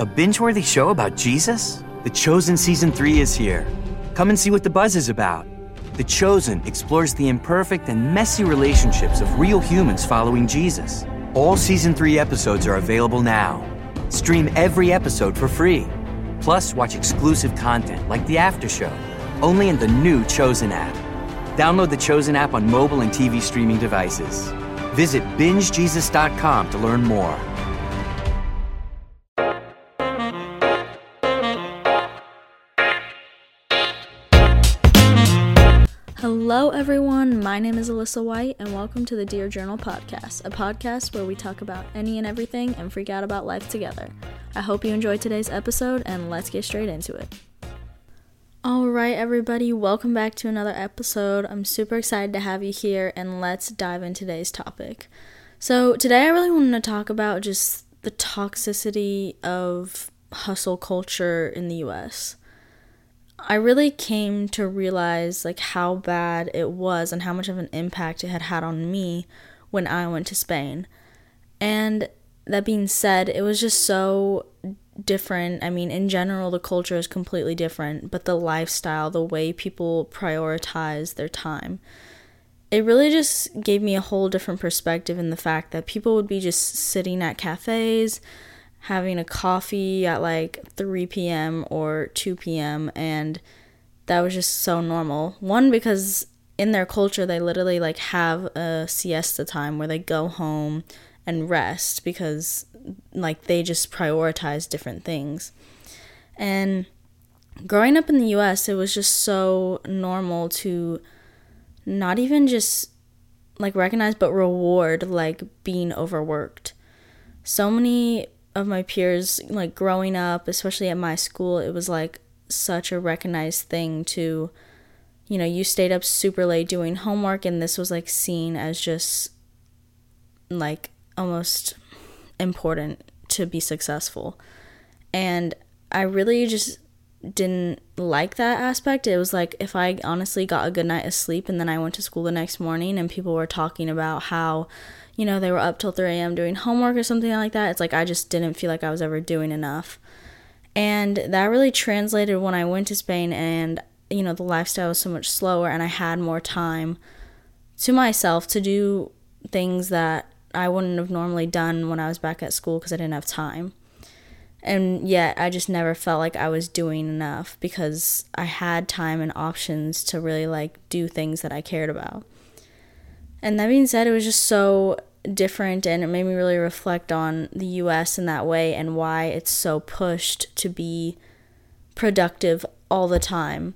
A binge worthy show about Jesus? The Chosen Season 3 is here. Come and see what the buzz is about. The Chosen explores the imperfect and messy relationships of real humans following Jesus. All Season 3 episodes are available now. Stream every episode for free. Plus, watch exclusive content like The After Show, only in the new Chosen app. Download the Chosen app on mobile and TV streaming devices. Visit bingejesus.com to learn more. Hello, everyone. My name is Alyssa White, and welcome to the Dear Journal podcast, a podcast where we talk about any and everything and freak out about life together. I hope you enjoyed today's episode, and let's get straight into it. All right, everybody, welcome back to another episode. I'm super excited to have you here, and let's dive into today's topic. So, today I really wanted to talk about just the toxicity of hustle culture in the US. I really came to realize like how bad it was and how much of an impact it had had on me when I went to Spain. And that being said, it was just so different. I mean, in general, the culture is completely different, but the lifestyle, the way people prioritize their time, it really just gave me a whole different perspective in the fact that people would be just sitting at cafes, having a coffee at like 3 p.m. or 2 p.m. and that was just so normal. One because in their culture they literally like have a siesta time where they go home and rest because like they just prioritize different things. And growing up in the US, it was just so normal to not even just like recognize but reward like being overworked. So many of my peers like growing up especially at my school it was like such a recognized thing to you know you stayed up super late doing homework and this was like seen as just like almost important to be successful. And i really just didn't like that aspect. It was like if i honestly got a good night of sleep and then i went to school the next morning and people were talking about how you know, they were up till 3 a.m. doing homework or something like that. It's like I just didn't feel like I was ever doing enough. And that really translated when I went to Spain and, you know, the lifestyle was so much slower and I had more time to myself to do things that I wouldn't have normally done when I was back at school because I didn't have time. And yet, I just never felt like I was doing enough because I had time and options to really like do things that I cared about. And that being said, it was just so different and it made me really reflect on the US in that way and why it's so pushed to be productive all the time.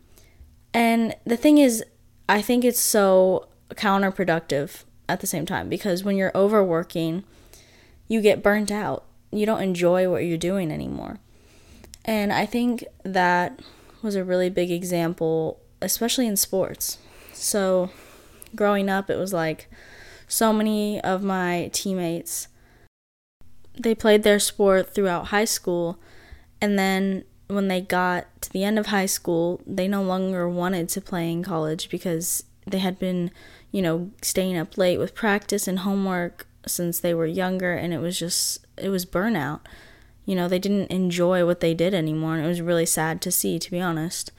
And the thing is, I think it's so counterproductive at the same time because when you're overworking, you get burnt out. You don't enjoy what you're doing anymore. And I think that was a really big example, especially in sports. So, growing up, it was like, so many of my teammates. They played their sport throughout high school and then when they got to the end of high school they no longer wanted to play in college because they had been you know staying up late with practice and homework since they were younger and it was just it was burnout. You know they didn't enjoy what they did anymore and it was really sad to see to be honest.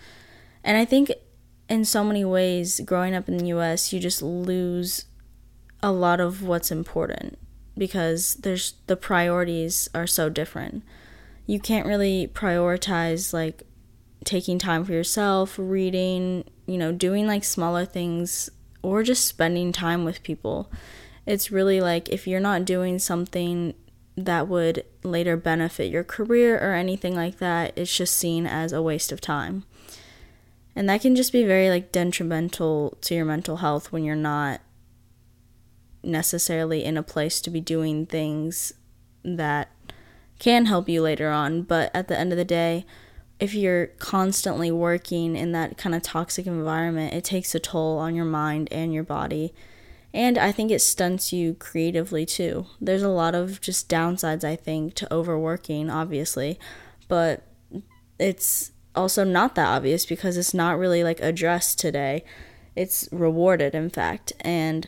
And i think in so many ways growing up in the US you just lose a lot of what's important because there's the priorities are so different. You can't really prioritize like taking time for yourself, reading, you know, doing like smaller things or just spending time with people. It's really like if you're not doing something that would later benefit your career or anything like that, it's just seen as a waste of time. And that can just be very like detrimental to your mental health when you're not necessarily in a place to be doing things that can help you later on. But at the end of the day, if you're constantly working in that kind of toxic environment, it takes a toll on your mind and your body. And I think it stunts you creatively too. There's a lot of just downsides, I think, to overworking, obviously. But it's also not that obvious because it's not really like addressed today. It's rewarded, in fact. And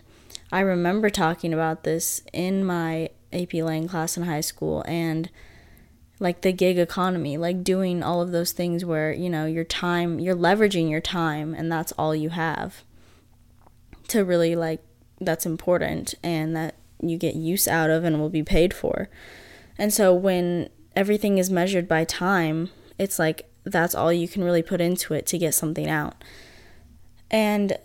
I remember talking about this in my AP Lang class in high school, and like the gig economy, like doing all of those things where, you know, your time, you're leveraging your time and that's all you have to really like that's important and that you get use out of and will be paid for. And so when everything is measured by time, it's like that's all you can really put into it to get something out. And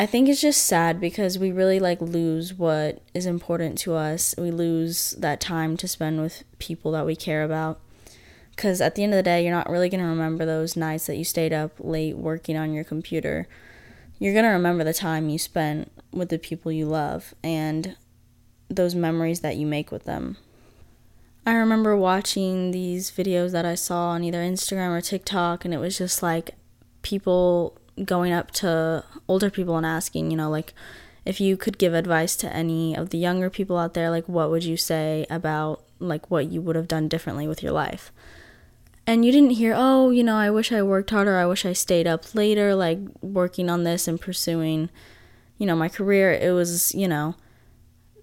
I think it's just sad because we really like lose what is important to us. We lose that time to spend with people that we care about. Because at the end of the day, you're not really going to remember those nights that you stayed up late working on your computer. You're going to remember the time you spent with the people you love and those memories that you make with them. I remember watching these videos that I saw on either Instagram or TikTok, and it was just like people going up to older people and asking, you know, like if you could give advice to any of the younger people out there, like what would you say about like what you would have done differently with your life? And you didn't hear, oh, you know, I wish I worked harder, I wish I stayed up later, like working on this and pursuing, you know, my career. It was, you know,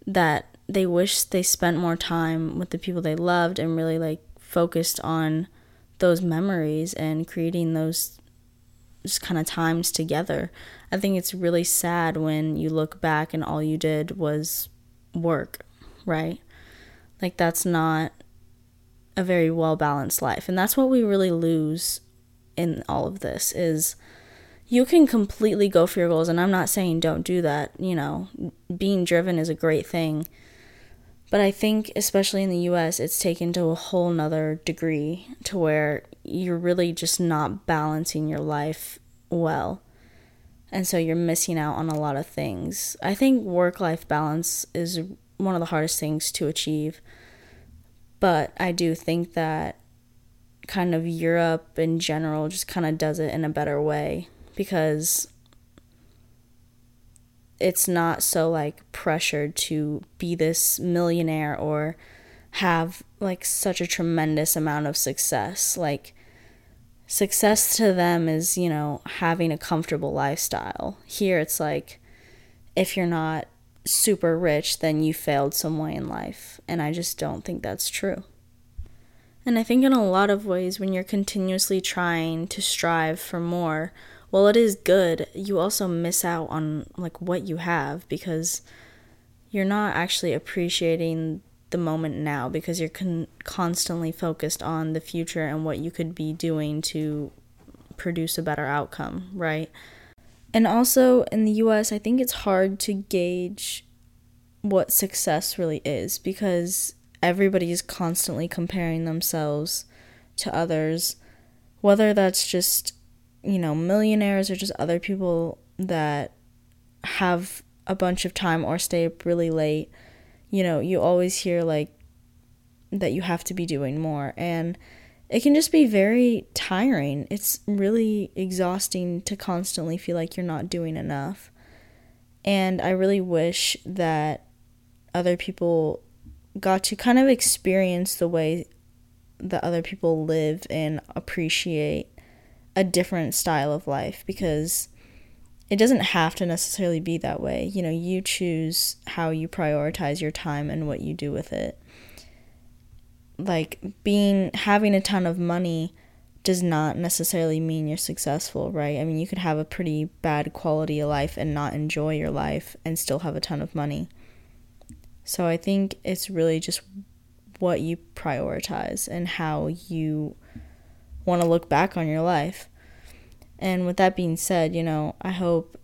that they wish they spent more time with the people they loved and really like focused on those memories and creating those just kind of times together. I think it's really sad when you look back and all you did was work, right? Like that's not a very well balanced life. And that's what we really lose in all of this is you can completely go for your goals and I'm not saying don't do that, you know. Being driven is a great thing. But I think especially in the US it's taken to a whole nother degree to where you're really just not balancing your life well. And so you're missing out on a lot of things. I think work life balance is one of the hardest things to achieve. But I do think that kind of Europe in general just kind of does it in a better way because it's not so like pressured to be this millionaire or have like such a tremendous amount of success. Like success to them is, you know, having a comfortable lifestyle. Here it's like if you're not super rich, then you failed some way in life. And I just don't think that's true. And I think in a lot of ways, when you're continuously trying to strive for more, while it is good, you also miss out on like what you have because you're not actually appreciating the moment now because you're con- constantly focused on the future and what you could be doing to produce a better outcome, right? And also in the US, I think it's hard to gauge what success really is because everybody is constantly comparing themselves to others, whether that's just, you know, millionaires or just other people that have a bunch of time or stay up really late you know, you always hear like that you have to be doing more and it can just be very tiring. It's really exhausting to constantly feel like you're not doing enough. And I really wish that other people got to kind of experience the way that other people live and appreciate a different style of life because it doesn't have to necessarily be that way. You know, you choose how you prioritize your time and what you do with it. Like being having a ton of money does not necessarily mean you're successful, right? I mean, you could have a pretty bad quality of life and not enjoy your life and still have a ton of money. So I think it's really just what you prioritize and how you want to look back on your life. And with that being said, you know, I hope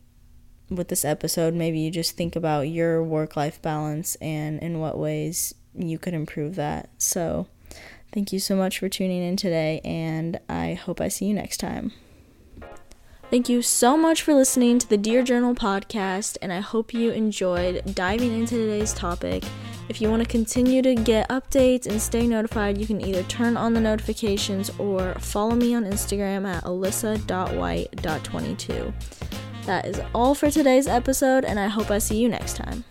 with this episode, maybe you just think about your work life balance and in what ways you could improve that. So, thank you so much for tuning in today, and I hope I see you next time. Thank you so much for listening to the Dear Journal podcast, and I hope you enjoyed diving into today's topic. If you want to continue to get updates and stay notified, you can either turn on the notifications or follow me on Instagram at alyssa.white.22. That is all for today's episode, and I hope I see you next time.